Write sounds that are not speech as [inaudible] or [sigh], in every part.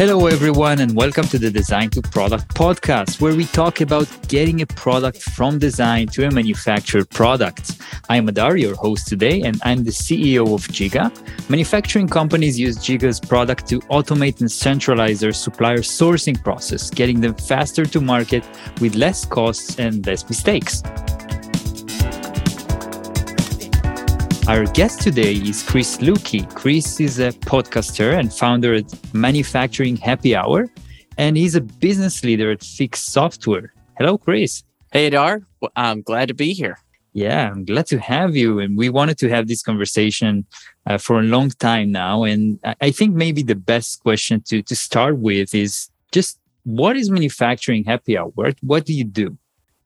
Hello, everyone, and welcome to the Design to Product podcast, where we talk about getting a product from design to a manufactured product. I'm Adar, your host today, and I'm the CEO of Giga. Manufacturing companies use Giga's product to automate and centralize their supplier sourcing process, getting them faster to market with less costs and less mistakes. Our guest today is Chris Luecke. Chris is a podcaster and founder at Manufacturing Happy Hour, and he's a business leader at Fiix Software. Hello, Chris. Hey, Adar. I'm glad to be here. Yeah, I'm glad to have you. And we wanted to have this conversation uh, for a long time now. And I think maybe the best question to, to start with is just what is manufacturing happy hour? What do you do?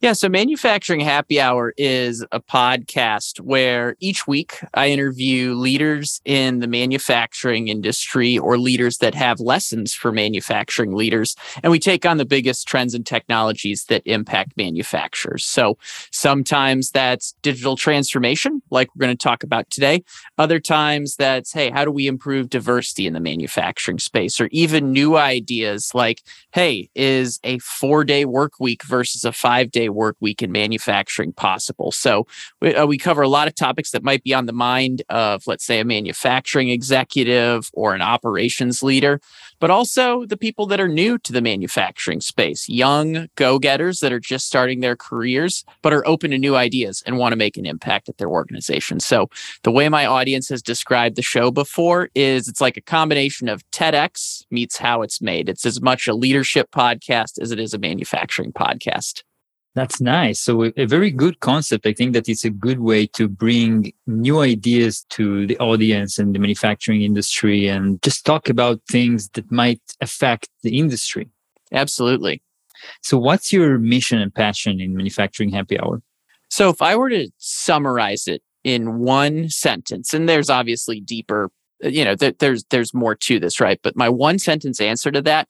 Yeah, so Manufacturing Happy Hour is a podcast where each week I interview leaders in the manufacturing industry or leaders that have lessons for manufacturing leaders. And we take on the biggest trends and technologies that impact manufacturers. So sometimes that's digital transformation, like we're going to talk about today. Other times that's, hey, how do we improve diversity in the manufacturing space? Or even new ideas like, hey, is a four day work week versus a five day work week in manufacturing possible. So we, uh, we cover a lot of topics that might be on the mind of, let's say, a manufacturing executive or an operations leader, but also the people that are new to the manufacturing space, young go getters that are just starting their careers, but are open to new ideas and want to make an impact at their organization. So the way my audience has described the show before is it's like a combination of TEDx meets how it's made. It's as much a leadership podcast as it is a manufacturing podcast. That's nice. So a very good concept. I think that it's a good way to bring new ideas to the audience and the manufacturing industry and just talk about things that might affect the industry. Absolutely. So what's your mission and passion in manufacturing happy hour? So if I were to summarize it in one sentence, and there's obviously deeper, uh, you know, th- there's there's more to this, right? But my one sentence answer to that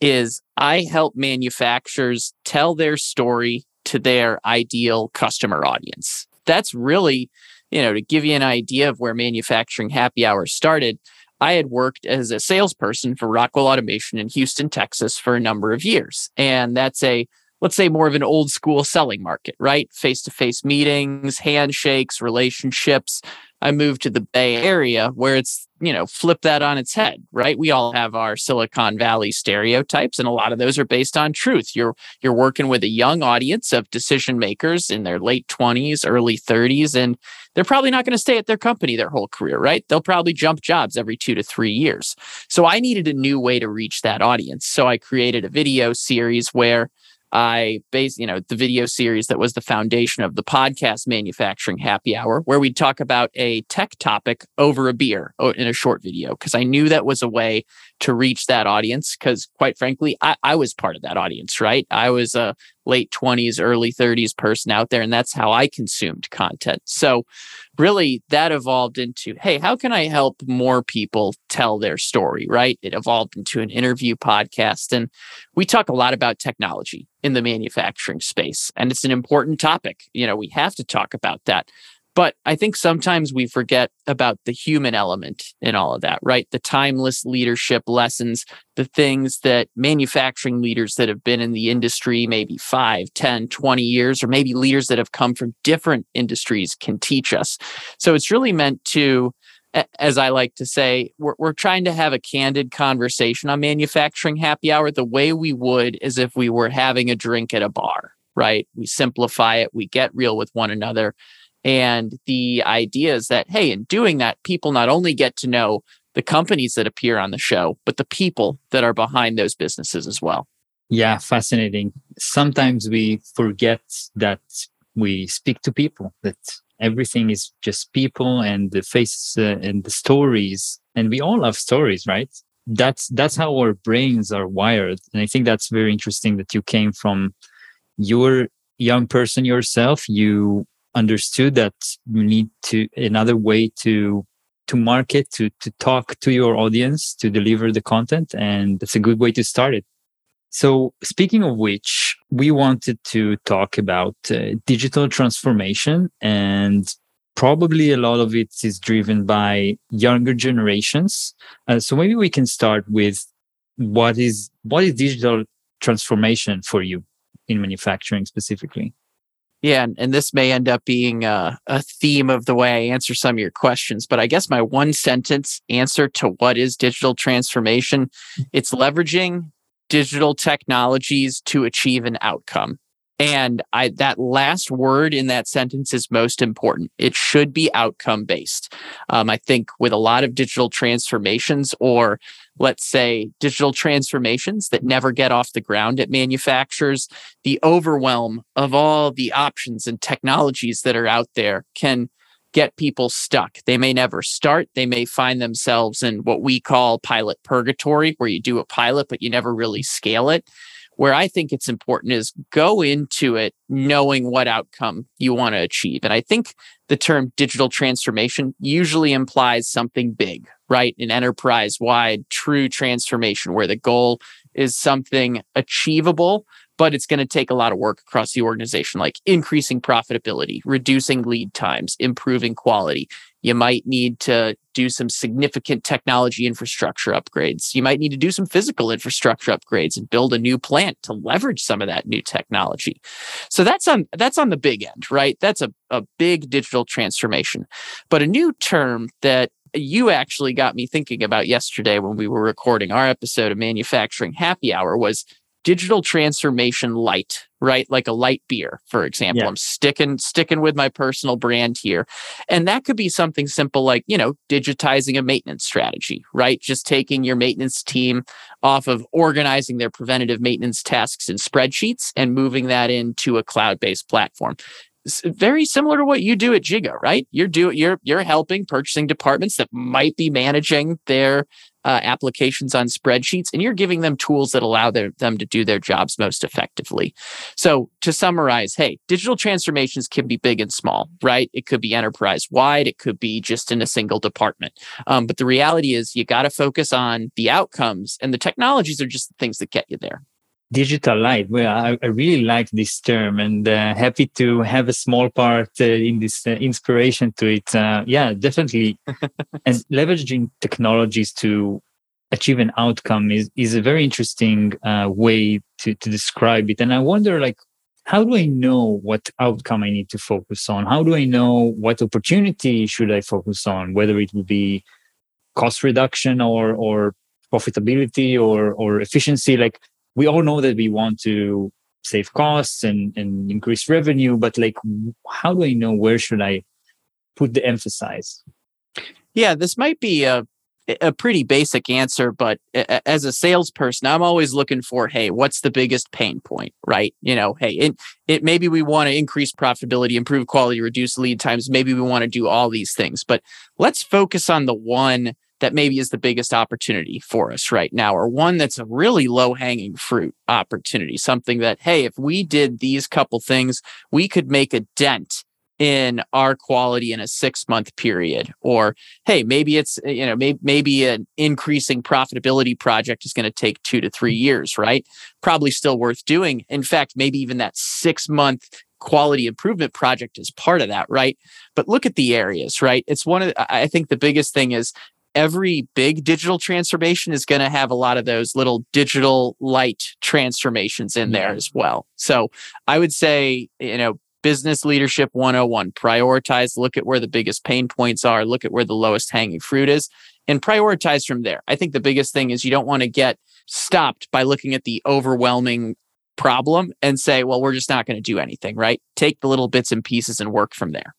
is I help manufacturers tell their story to their ideal customer audience. That's really, you know, to give you an idea of where manufacturing happy hour started. I had worked as a salesperson for Rockwell Automation in Houston, Texas for a number of years. And that's a, let's say, more of an old school selling market, right? Face to face meetings, handshakes, relationships. I moved to the Bay Area where it's, you know, flip that on its head, right? We all have our Silicon Valley stereotypes and a lot of those are based on truth. You're you're working with a young audience of decision makers in their late 20s, early 30s and they're probably not going to stay at their company their whole career, right? They'll probably jump jobs every 2 to 3 years. So I needed a new way to reach that audience. So I created a video series where I base, you know, the video series that was the foundation of the podcast manufacturing happy hour, where we'd talk about a tech topic over a beer oh, in a short video. Cause I knew that was a way to reach that audience. Cause quite frankly, I, I was part of that audience, right? I was a late 20s, early 30s person out there, and that's how I consumed content. So, really, that evolved into hey, how can I help more people tell their story, right? It evolved into an interview podcast. And we talk a lot about technology in the manufacturing space, and it's an important topic. You know, we have to talk about that. But I think sometimes we forget about the human element in all of that, right? The timeless leadership lessons, the things that manufacturing leaders that have been in the industry maybe 5, 10, 20 years, or maybe leaders that have come from different industries can teach us. So it's really meant to, as I like to say, we're, we're trying to have a candid conversation on manufacturing happy hour the way we would as if we were having a drink at a bar, right? We simplify it, we get real with one another and the idea is that, hey, in doing that, people not only get to know the companies that appear on the show, but the people that are behind those businesses as well. Yeah, fascinating. Sometimes we forget that we speak to people, that everything is just people and the faces uh, and the stories. And we all have stories, right? That's that's how our brains are wired. And I think that's very interesting that you came from your young person yourself. You understood that you need to another way to to market to to talk to your audience to deliver the content and it's a good way to start it. So speaking of which we wanted to talk about uh, digital transformation and probably a lot of it is driven by younger generations. Uh, so maybe we can start with what is what is digital transformation for you in manufacturing specifically yeah, and, and this may end up being a, a theme of the way I answer some of your questions, but I guess my one sentence answer to what is digital transformation, it's leveraging digital technologies to achieve an outcome. And I that last word in that sentence is most important. It should be outcome based. Um, I think with a lot of digital transformations, or let's say digital transformations that never get off the ground at manufacturers, the overwhelm of all the options and technologies that are out there can get people stuck. They may never start. They may find themselves in what we call pilot purgatory, where you do a pilot, but you never really scale it where I think it's important is go into it knowing what outcome you want to achieve. And I think the term digital transformation usually implies something big, right? An enterprise wide true transformation where the goal is something achievable, but it's going to take a lot of work across the organization, like increasing profitability, reducing lead times, improving quality. You might need to do some significant technology infrastructure upgrades. You might need to do some physical infrastructure upgrades and build a new plant to leverage some of that new technology. So that's on that's on the big end, right? That's a, a big digital transformation. But a new term that you actually got me thinking about yesterday when we were recording our episode of Manufacturing Happy Hour was digital transformation light right? Like a light beer for example. Yeah. i'm sticking sticking with my personal brand here. And that could be something simple like you know digitizing a maintenance strategy right? Just taking your maintenance team off of organizing their preventative maintenance tasks in spreadsheets and moving that into a cloud-based platform very similar to what you do at Giga, right? You're do you're you're helping purchasing departments that might be managing their uh, applications on spreadsheets, and you're giving them tools that allow their, them to do their jobs most effectively. So, to summarize, hey, digital transformations can be big and small, right? It could be enterprise wide, it could be just in a single department. Um, but the reality is, you got to focus on the outcomes, and the technologies are just the things that get you there digital light well I, I, really like this term and uh, happy to have a small part uh, in this uh, inspiration to it. Uh, yeah definitely. [laughs] And leveraging technologies to achieve an outcome is is a very interesting uh, way to to describe it. And i wonder like how do i know what outcome i need to focus on? How do i know what opportunity should i focus on? Whether it would be cost reduction or or profitability or or efficiency? Like we all know that we want to save costs and, and increase revenue, but like, how do I know where should I put the emphasis? Yeah, this might be a a pretty basic answer, but as a salesperson, I'm always looking for, hey, what's the biggest pain point, right? You know, hey, it, it maybe we want to increase profitability, improve quality, reduce lead times. Maybe we want to do all these things, but let's focus on the one that maybe is the biggest opportunity for us right now, or one that's a really low hanging fruit opportunity. Something that, hey, if we did these couple things, we could make a dent in our quality in a six month period. Or hey maybe it's eh, you know maybe, maybe an increasing profitability project is going to take two to three years right? Probably still worth doing. In fact maybe even that six month quality improvement project is part of that right? But look at the areas right? It's one of i think the biggest thing is every big digital transformation is going to have a lot of those little digital light transformations in there as well. So I would say, you know, business leadership 101 prioritize, look at where the biggest pain points are, look at where the lowest hanging fruit is, and prioritize from there. I think the biggest thing is you don't want to get stopped by looking at the overwhelming problem and say, well, we're just not going to do anything, right? Take the little bits and pieces and work from there.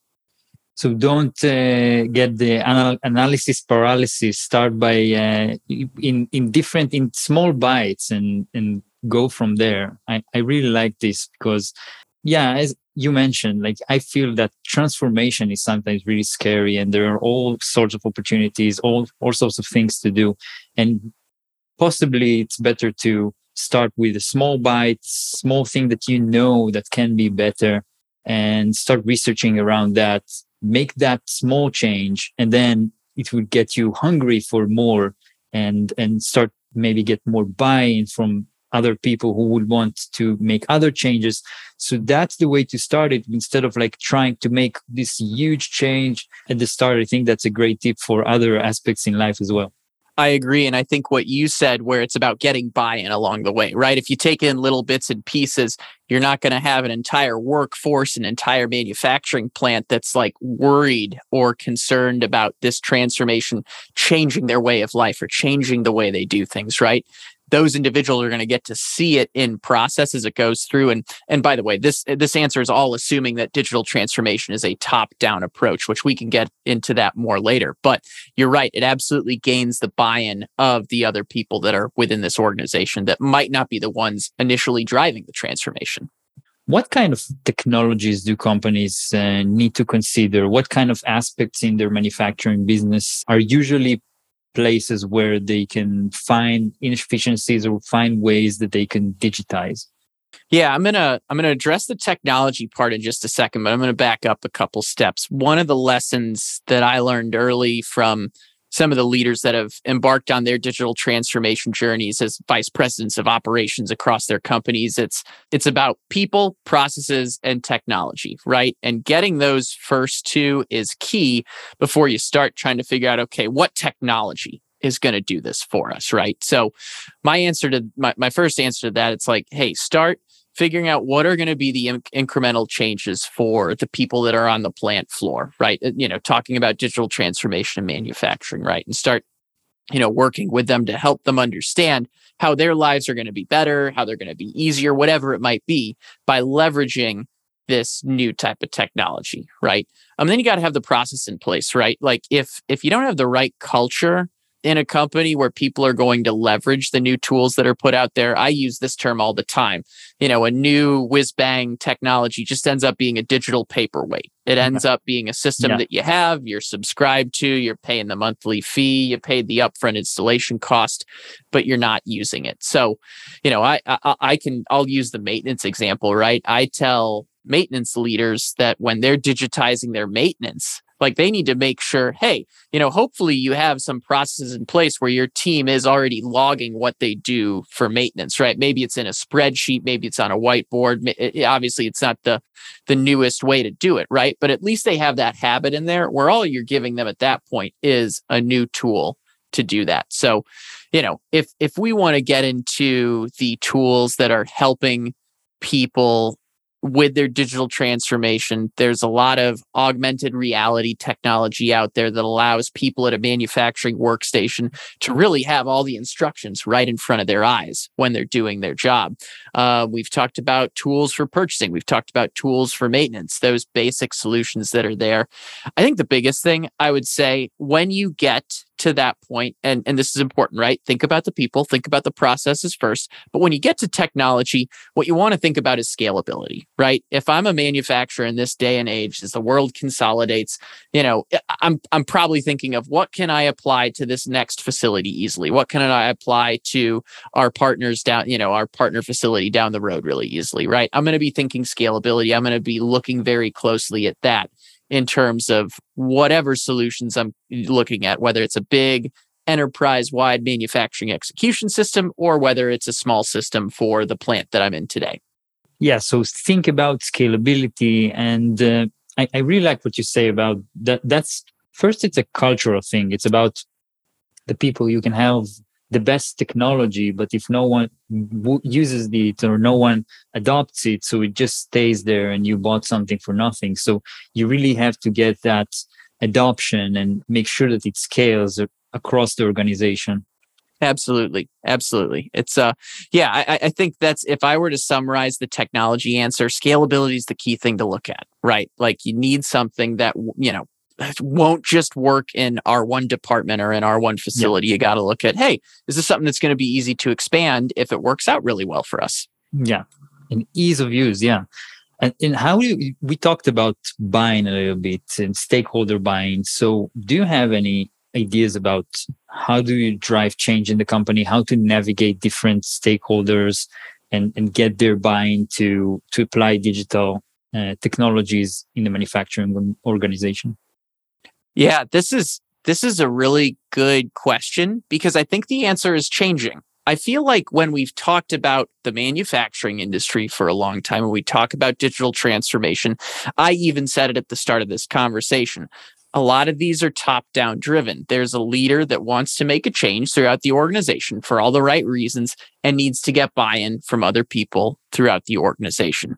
So don't uh, get the anal- analysis paralysis. Start by uh, in in different in small bites and and go from there. I I really like this because yeah, as you mentioned, like I feel that transformation is sometimes really scary, and there are all sorts of opportunities, all all sorts of things to do, and possibly it's better to start with a small bite, small thing that you know that can be better, and start researching around that make that small change and then it will get you hungry for more and and start maybe get more buy-in from other people who would want to make other changes. So that's the way to start it instead of like trying to make this huge change at the start. I think that's a great tip for other aspects in life as well I agree. And I think what you said, where it's about getting buy in along the way, right? If you take in little bits and pieces, you're not going to have an entire workforce, an entire manufacturing plant that's like worried or concerned about this transformation changing their way of life or changing the way they do things, right? Those individuals are going to get to see it in process as it goes through and and by the way this this answer is all assuming that digital transformation is a top down approach which we can get into that more later but you're right it absolutely gains the buy-in of the other people that are within this organization that might not be the ones initially driving the transformation. What kind of technologies do companies uh, need to consider? What kind of aspects in their manufacturing business are usually places where they can find inefficiencies or find ways that they can digitize. Yeah i'm gonna i'm gonna address the technology part in just a second but i'm gonna back up a couple steps. One of the lessons that i learned early from some of the leaders that have embarked on their digital transformation journeys as vice presidents of operations across their companies. It's it's about people processes and technology right? And getting those first two is key before you start trying to figure out okay what technology is going to do this for us right? So my answer to my, my first answer to that it's like hey start figuring out what are going to be the in- incremental changes for the people that are on the plant floor, right? Uh, you know, talking about digital transformation and manufacturing, right? And start, you know, working with them to help them understand how their lives are going to be better, how they're going to be easier, whatever it might be, by leveraging this new type of technology, right? Um, then you got to have the process in place, right? Like if if you don't have the right culture in a company where people are going to leverage the new tools that are put out there. I use this term all the time. You know, a new whiz bang technology just ends up being a digital paperweight. It ends up being a system yeah. that you have, you're subscribed to, you're paying the monthly fee, you paid the upfront installation cost, but you're not using it. So, you know, I, I, I can, I'll use the maintenance example, right? I tell maintenance leaders that when they're digitizing their maintenance, like they need to make sure, hey, you know, hopefully you have some processes in place where your team is already logging what they do for maintenance, right? Maybe it's in a spreadsheet, maybe it's on a whiteboard. It, eh, eh, obviously, it's not the the newest way to do it, right? But at least they have that habit in there where all you're giving them at that point is a new tool to do that. So, you know, if if we want to get into the tools that are helping people with their digital transformation, there's a lot of augmented reality technology out there that allows people at a manufacturing workstation to really have all the instructions right in front of their eyes when they're doing their job. Uh, we've talked about tools for purchasing, we've talked about tools for maintenance, those basic solutions that are there. I think the biggest thing I would say when you get to that point, and, and this is important, right? Think about the people, think about the processes first. But when you get to technology, what you want to think about is scalability, right? If I'm a manufacturer in this day and age, as the world consolidates, you know, I'm I'm probably thinking of what can I apply to this next facility easily? What can I apply to our partners down, you know, our partner facility down the road really easily, right? I'm going to be thinking scalability. I'm going to be looking very closely at that in terms of whatever solutions I'm looking at, whether it's a big enterprise wide manufacturing execution system or whether it's a small system for the plant that I'm in today. Yeah. So think about scalability. And uh, I, I really like what you say about that. That's first, it's a cultural thing. It's about the people you can have the best technology, but if no one uses it or no one adopts it, so it just stays there and you bought something for nothing. So you really have to get that adoption and make sure that it scales across the organization. Absolutely. Absolutely. It's uh yeah, I, I think that's if I were to summarize the technology answer, scalability is the key thing to look at, right? Like you need something that you know won't just work in our one department or in our one facility. Yeah. You got to look at, hey, is this something that's going to be easy to expand if it works out really well for us? Yeah. And ease of use. Yeah. And, and how you, we talked about buying a little bit and stakeholder buying. So do you have any ideas about how do you drive change in the company, how to navigate different stakeholders and, and get their buying to, to apply digital uh, technologies in the manufacturing organization? Yeah, this is this is a really good question because I think the answer is changing. I feel like when we've talked about the manufacturing industry for a long time and we talk about digital transformation, I even said it at the start of this conversation. a lot of these are top down driven. There's a leader that wants to make a change throughout the organization for all the right reasons and needs to get buy in from other people throughout the organization.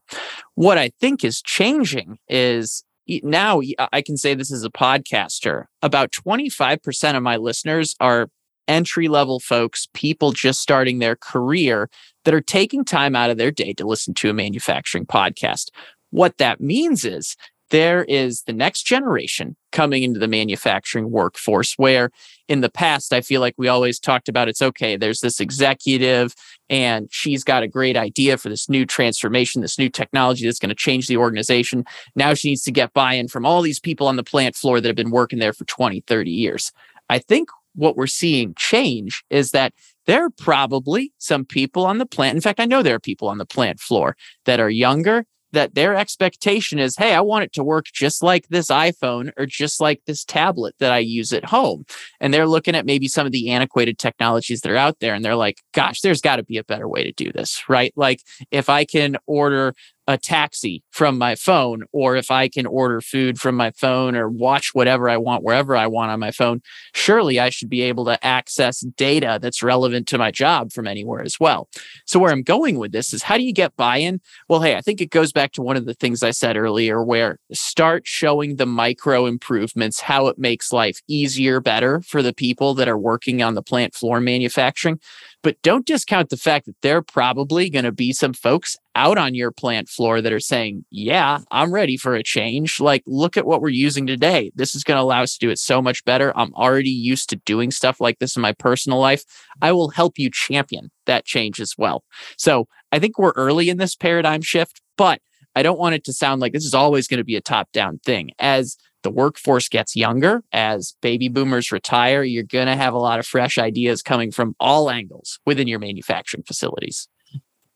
What I think is changing is now I can say this as a podcaster about 25% of my listeners are entry level folks, people just starting their career that are taking time out of their day to listen to a manufacturing podcast. What that means is there is the next generation coming into the manufacturing workforce where in the past i feel like we always talked about it's okay there's this executive and she's got a great idea for this new transformation this new technology that's going to change the organization. Now she needs to get buy-in from all these people on the plant floor that have been working there for 20 30 years. I think what we're seeing change is that there are probably some people on the plant in fact i know there are people on the plant floor that are younger that their expectation is, hey, I want it to work just like this iPhone or just like this tablet that I use at home. And they're looking at maybe some of the antiquated technologies that are out there and they're like, gosh, there's got to be a better way to do this, right? Like if I can order a taxi from my phone, or if I can order food from my phone or watch whatever I want wherever I want on my phone, surely I should be able to access data that's relevant to my job from anywhere as well. So, where I'm going with this is how do you get buy in? Well, hey, I think it goes back to one of the things I said earlier, where start showing the micro improvements, how it makes life easier, better for the people that are working on the plant floor manufacturing. But don't discount the fact that there are probably going to be some folks out on your plant floor that are saying, Yeah, I'm ready for a change. Like, look at what we're using today. This is going to allow us to do it so much better. I'm already used to doing stuff like this in my personal life. I will help you champion that change as well. So I think we're early in this paradigm shift, but I don't want it to sound like this is always going to be a top down thing. As the workforce gets younger, as baby boomers retire, you're going to have a lot of fresh ideas coming from all angles within your manufacturing facilities.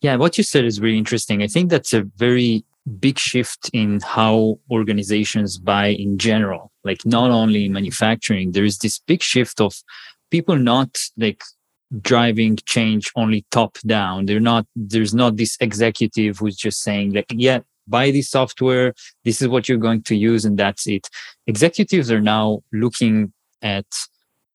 Yeah, what you said is really interesting. I think that's a very big shift in how organizations buy in general, like not only in manufacturing. There is this big shift of people not like driving change only top down. They're not, there's not this executive who's just saying like, yeah, buy this software. This is what you're going to use, and that's it. Executives are now looking at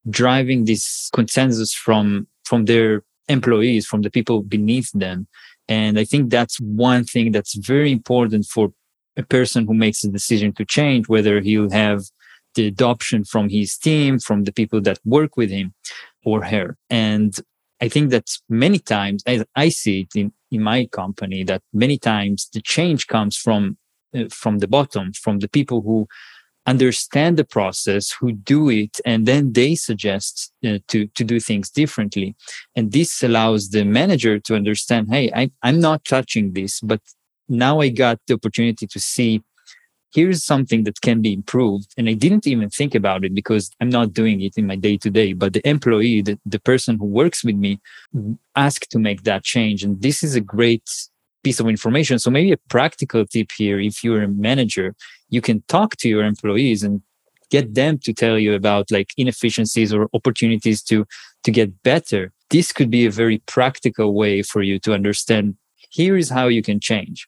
driving this consensus from from their employees, from the people beneath them. And I think that's one thing that's very important for a person who makes a decision to change, whether he'll have the adoption from his team, from the people that work with him or her. And I think that many times I, I see it in, in my company that many times the change comes from uh, from the bottom, from the people who understand the process, who do it, and then they suggest uh, to to do things differently. And this allows the manager to understand, hey, I, I'm not touching this, but now I got the opportunity to see here's something that can be improved. And I didn't even think about it because I'm not doing it in my day to day, but the employee, the, the person who works with me asked to make that change. And this is a great piece of information. So maybe a practical tip here, if you're a manager, you can talk to your employees and get them to tell you about like inefficiencies or opportunities to to get better this could be a very practical way for you to understand here is how you can change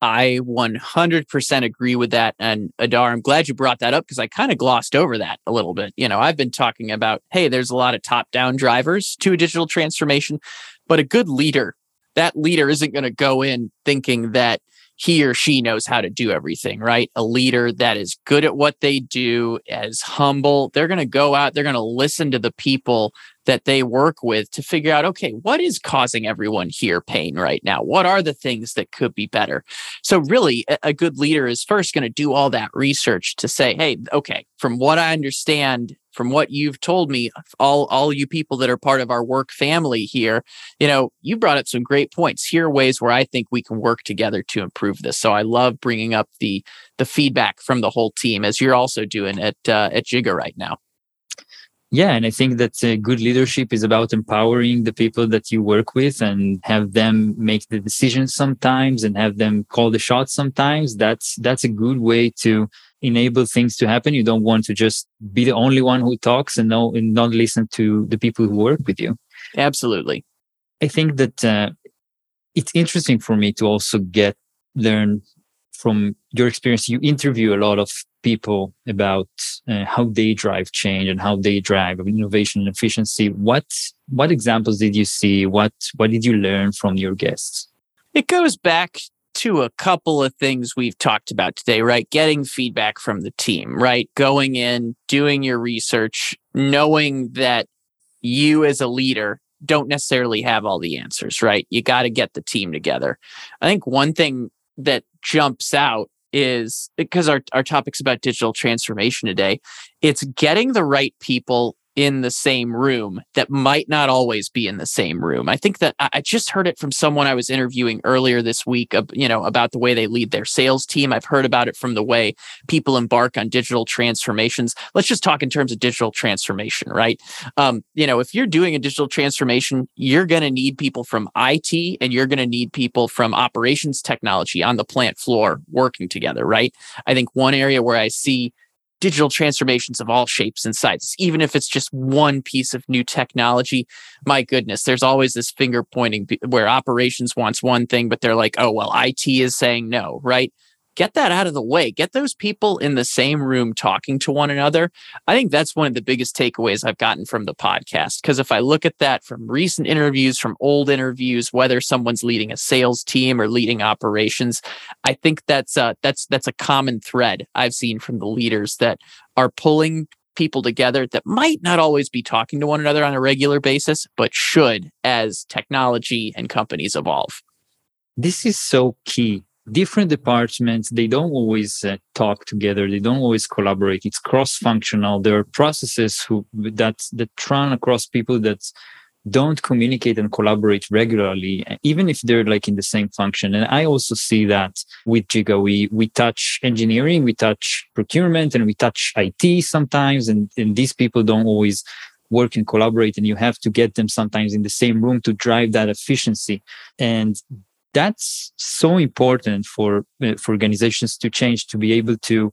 I 100% agree with that. And Adar, I'm glad you brought that up because I kind of glossed over that a little bit. You know, I've been talking about, hey, there's a lot of top down drivers to a digital transformation, but a good leader, that leader isn't going to go in thinking that he or she knows how to do everything, right? A leader that is good at what they do, as humble, they're going to go out, they're going to listen to the people that they work with to figure out okay, what is causing everyone here pain right now? What are the things that could be better? So, really, a good leader is first going to do all that research to say, hey, okay, from what I understand, from what you've told me, all all you people that are part of our work family here, you know, you brought up some great points. Here are ways where I think we can work together to improve this. So I love bringing up the the feedback from the whole team as you're also doing at uh, at Giga right now yeah and i think that uh, good leadership is about empowering the people that you work with and have them make the decisions sometimes and have them call the shots sometimes. That's that's a good way to enable things to happen. You don't want to just be the only one who talks and, no, and not listen to the people who work with you. Absolutely. I think that uh, it's interesting for me to also get learn from your experience, you interview a lot of people about uh, how they drive change and how they drive innovation and efficiency. What what examples did you see? What what did you learn from your guests? It goes back to a couple of things we've talked about today, right? Getting feedback from the team, right? Going in, doing your research, knowing that you as a leader don't necessarily have all the answers, right? You got to get the team together. I think one thing that jumps out is because our, our topic's about digital transformation today, it's getting the right people in the same room that might not always be in the same room. I think that I just heard it from someone I was interviewing earlier this week, you know, about the way they lead their sales team. I've heard about it from the way people embark on digital transformations. Let's just talk in terms of digital transformation, right? Um, you know, if you're doing a digital transformation, you're going to need people from IT and you're going to need people from operations technology on the plant floor working together, right? I think one area where I see digital transformations of all shapes and sizes, even if it's just one piece of new technology. My goodness, there's always this finger pointing where operations wants one thing, but they're like, oh, well, IT is saying no, right? Get that out of the way. Get those people in the same room talking to one another. I think that's one of the biggest takeaways I've gotten from the podcast. Because if I look at that from recent interviews, from old interviews, whether someone's leading a sales team or leading operations, I think that's a, that's that's a common thread I've seen from the leaders that are pulling people together that might not always be talking to one another on a regular basis, but should as technology and companies evolve. This is so key different departments they don't always uh, talk together they don't always collaborate. It's cross-functional. There are processes who that that run across people that don't communicate and collaborate regularly even if they're like in the same function. And i also see that with giga we we touch engineering we touch procurement and we touch it sometimes and, and these people don't always work and collaborate and you have to get them sometimes in the same room to drive that efficiency. And that's so important for uh, for organizations to change to be able to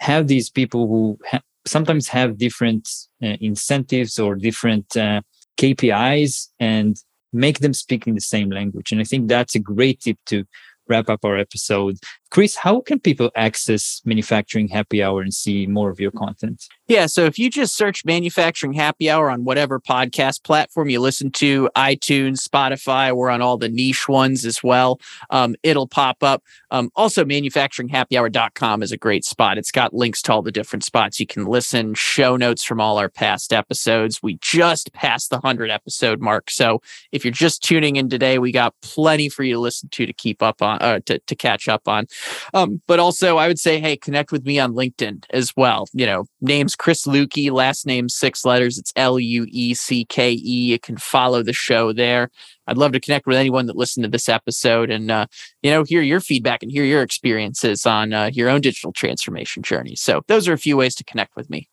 have these people who ha- sometimes have different uh, incentives or different uh, KPIs and make them speak in the same language. And I think that's a great tip to wrap up our episode. Chris, how can people access Manufacturing Happy Hour and see more of your content? Yeah, so if you just search Manufacturing Happy Hour on whatever podcast platform you listen to, iTunes, Spotify, we're on all the niche ones as well. Um, it'll pop up. Um, also, manufacturinghappyhour.com is a great spot. It's got links to all the different spots you can listen, show notes from all our past episodes. We just passed the 100 episode mark. So if you're just tuning in today, we got plenty for you to listen to to keep up on, uh, to, to catch up on. Um, but also, I would say, hey, connect with me on LinkedIn as well. You know, name's Chris Luecke, last name six letters. It's L U E C K E. You can follow the show there. I'd love to connect with anyone that listened to this episode and uh, you know hear your feedback and hear your experiences on uh, your own digital transformation journey. So those are a few ways to connect with me.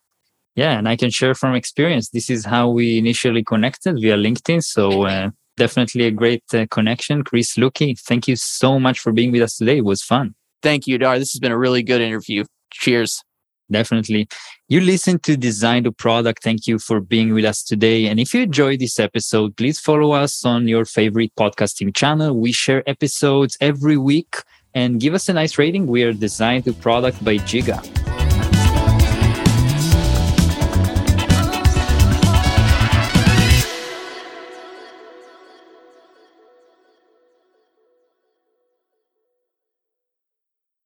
Yeah, and I can share from experience. This is how we initially connected via LinkedIn. So uh, definitely a great uh, connection. Chris Luecke, thank you so much for being with us today. It was fun. Thank you, Dar. This has been a really good interview. Cheers. Definitely. You listen to Design to Product. Thank you for being with us today. And if you enjoyed this episode, please follow us on your favorite podcasting channel. We share episodes every week and give us a nice rating. We are Design to Product by Giga.